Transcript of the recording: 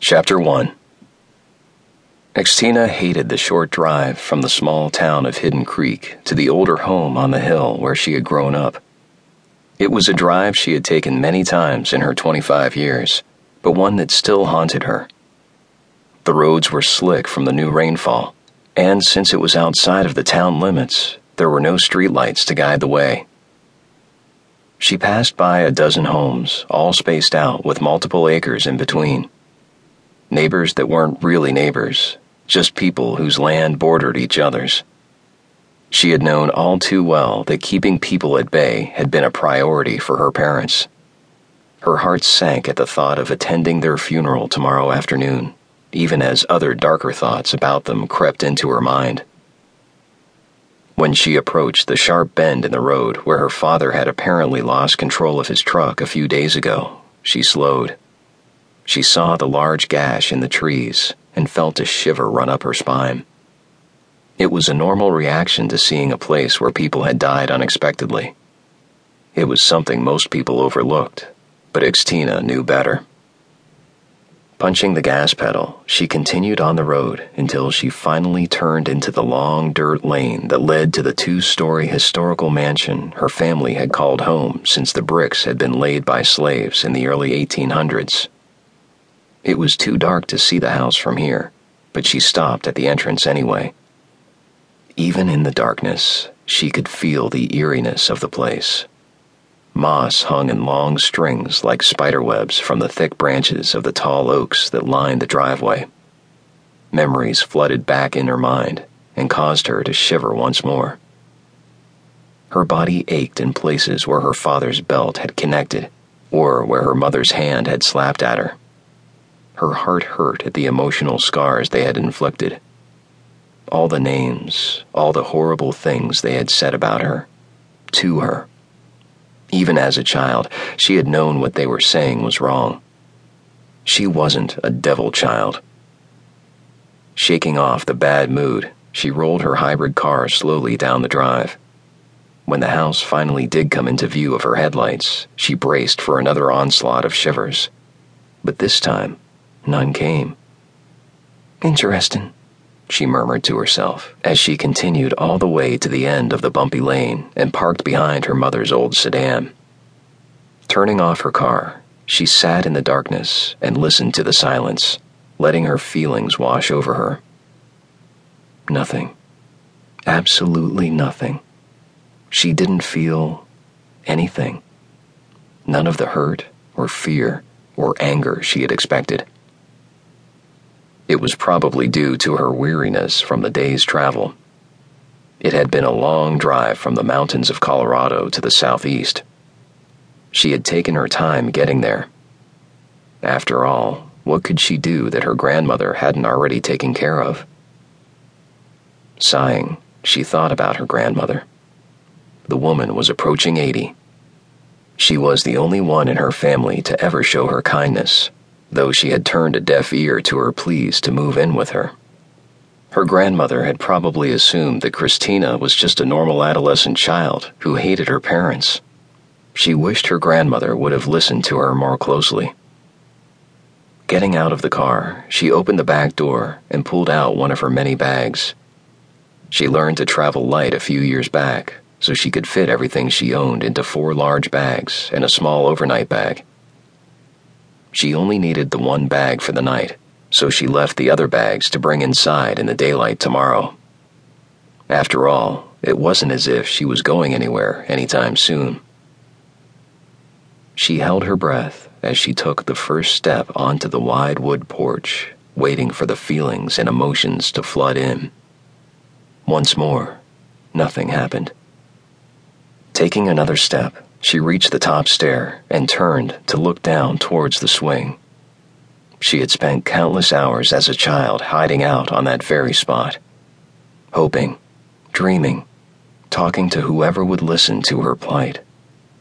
Chapter 1 Xtina hated the short drive from the small town of Hidden Creek to the older home on the hill where she had grown up. It was a drive she had taken many times in her 25 years, but one that still haunted her. The roads were slick from the new rainfall, and since it was outside of the town limits, there were no streetlights to guide the way. She passed by a dozen homes, all spaced out with multiple acres in between. Neighbors that weren't really neighbors, just people whose land bordered each other's. She had known all too well that keeping people at bay had been a priority for her parents. Her heart sank at the thought of attending their funeral tomorrow afternoon, even as other darker thoughts about them crept into her mind. When she approached the sharp bend in the road where her father had apparently lost control of his truck a few days ago, she slowed. She saw the large gash in the trees and felt a shiver run up her spine. It was a normal reaction to seeing a place where people had died unexpectedly. It was something most people overlooked, but Xtina knew better. Punching the gas pedal, she continued on the road until she finally turned into the long dirt lane that led to the two story historical mansion her family had called home since the bricks had been laid by slaves in the early 1800s. It was too dark to see the house from here, but she stopped at the entrance anyway. Even in the darkness, she could feel the eeriness of the place. Moss hung in long strings like spiderwebs from the thick branches of the tall oaks that lined the driveway. Memories flooded back in her mind and caused her to shiver once more. Her body ached in places where her father's belt had connected or where her mother's hand had slapped at her. Her heart hurt at the emotional scars they had inflicted. All the names, all the horrible things they had said about her, to her. Even as a child, she had known what they were saying was wrong. She wasn't a devil child. Shaking off the bad mood, she rolled her hybrid car slowly down the drive. When the house finally did come into view of her headlights, she braced for another onslaught of shivers. But this time, none came. Interesting she murmured to herself as she continued all the way to the end of the bumpy lane and parked behind her mother's old sedan. Turning off her car, she sat in the darkness and listened to the silence, letting her feelings wash over her. Nothing. Absolutely nothing. She didn't feel anything. None of the hurt or fear or anger she had expected. It was probably due to her weariness from the day's travel. It had been a long drive from the mountains of Colorado to the southeast. She had taken her time getting there. After all, what could she do that her grandmother hadn't already taken care of? Sighing, she thought about her grandmother. The woman was approaching 80. She was the only one in her family to ever show her kindness though she had turned a deaf ear to her pleas to move in with her. Her grandmother had probably assumed that Christina was just a normal adolescent child who hated her parents. She wished her grandmother would have listened to her more closely. Getting out of the car, she opened the back door and pulled out one of her many bags. She learned to travel light a few years back, so she could fit everything she owned into four large bags and a small overnight bag. She only needed the one bag for the night, so she left the other bags to bring inside in the daylight tomorrow. After all, it wasn't as if she was going anywhere anytime soon. She held her breath as she took the first step onto the wide wood porch, waiting for the feelings and emotions to flood in. Once more, nothing happened. Taking another step, she reached the top stair and turned to look down towards the swing. She had spent countless hours as a child hiding out on that very spot, hoping, dreaming, talking to whoever would listen to her plight.